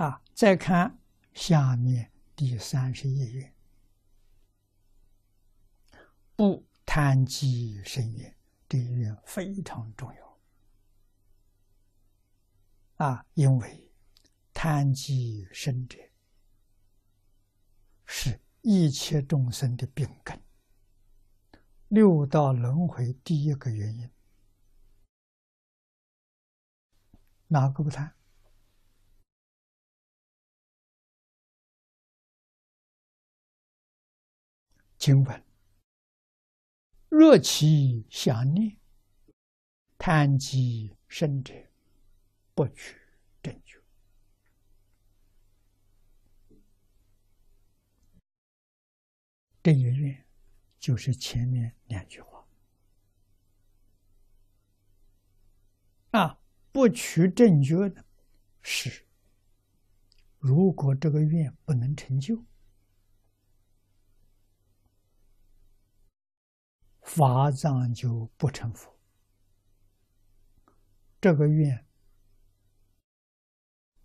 啊，再看下面第三十一页，不贪积生业，这一愿非常重要。啊，因为贪积生者是一切众生的病根，六道轮回第一个原因，哪个不贪？经文：若其想念，贪积生者，不取正觉。这一愿就是前面两句话啊，不取正觉的是，如果这个愿不能成就。法藏就不成佛，这个愿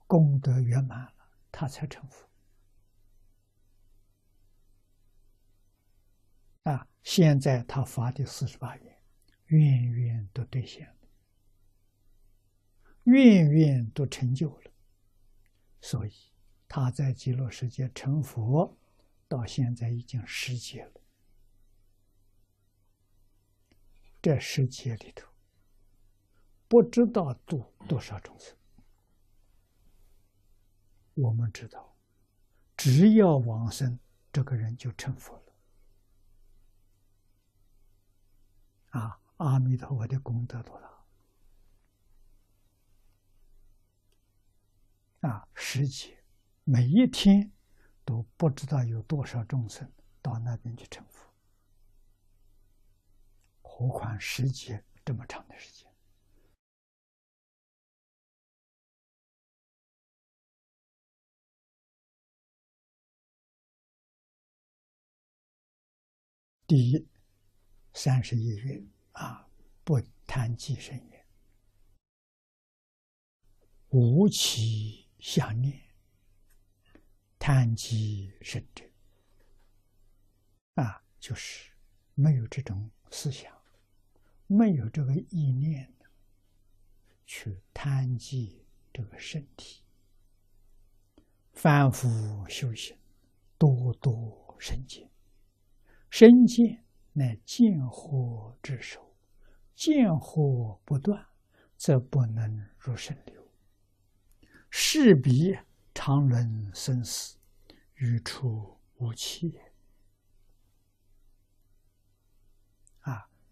功德圆满了，他才成佛。啊，现在他发的四十八愿，愿愿都兑现了，愿愿都成就了，所以他在极乐世界成佛，到现在已经十劫了。这世界里头，不知道度多少众生。我们知道，只要往生，这个人就成佛了。啊，阿弥陀佛的功德多大！啊，世界每一天都不知道有多少众生到那边去成佛。何况时间这么长的时间？第一，三十一月啊，不谈寄生也，无其想念，谈及生者啊，就是没有这种思想。没有这个意念去贪忌这个身体，反复修行，多多生见，生见乃见惑之首，见惑不断，则不能入圣流，势必常轮生死，欲出无期。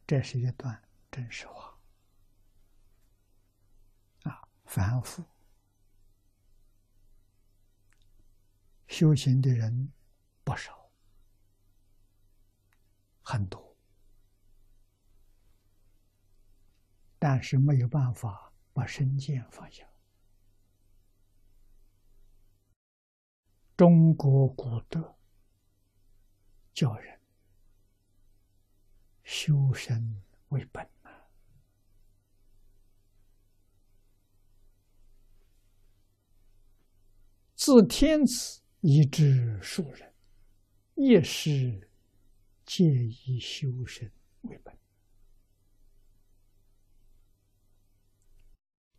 这是一段。真实话啊，反复修行的人不少，很多，但是没有办法把身见放下。中国古德教人修身为本呐。自天子以至庶人，亦是皆以修身为本，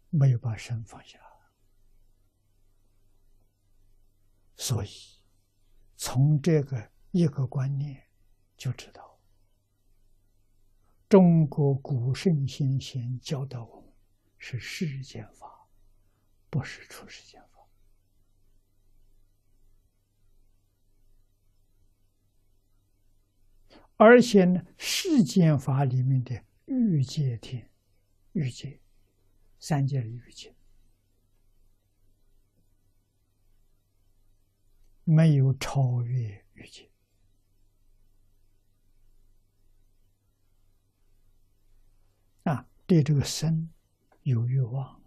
没有把身放下。所以，从这个一个观念就知道，中国古圣先贤教导我们是世间法，不是出世间法。而且呢，世间法里面的欲界天、欲界、三界的欲界，没有超越欲界对这个身有欲望，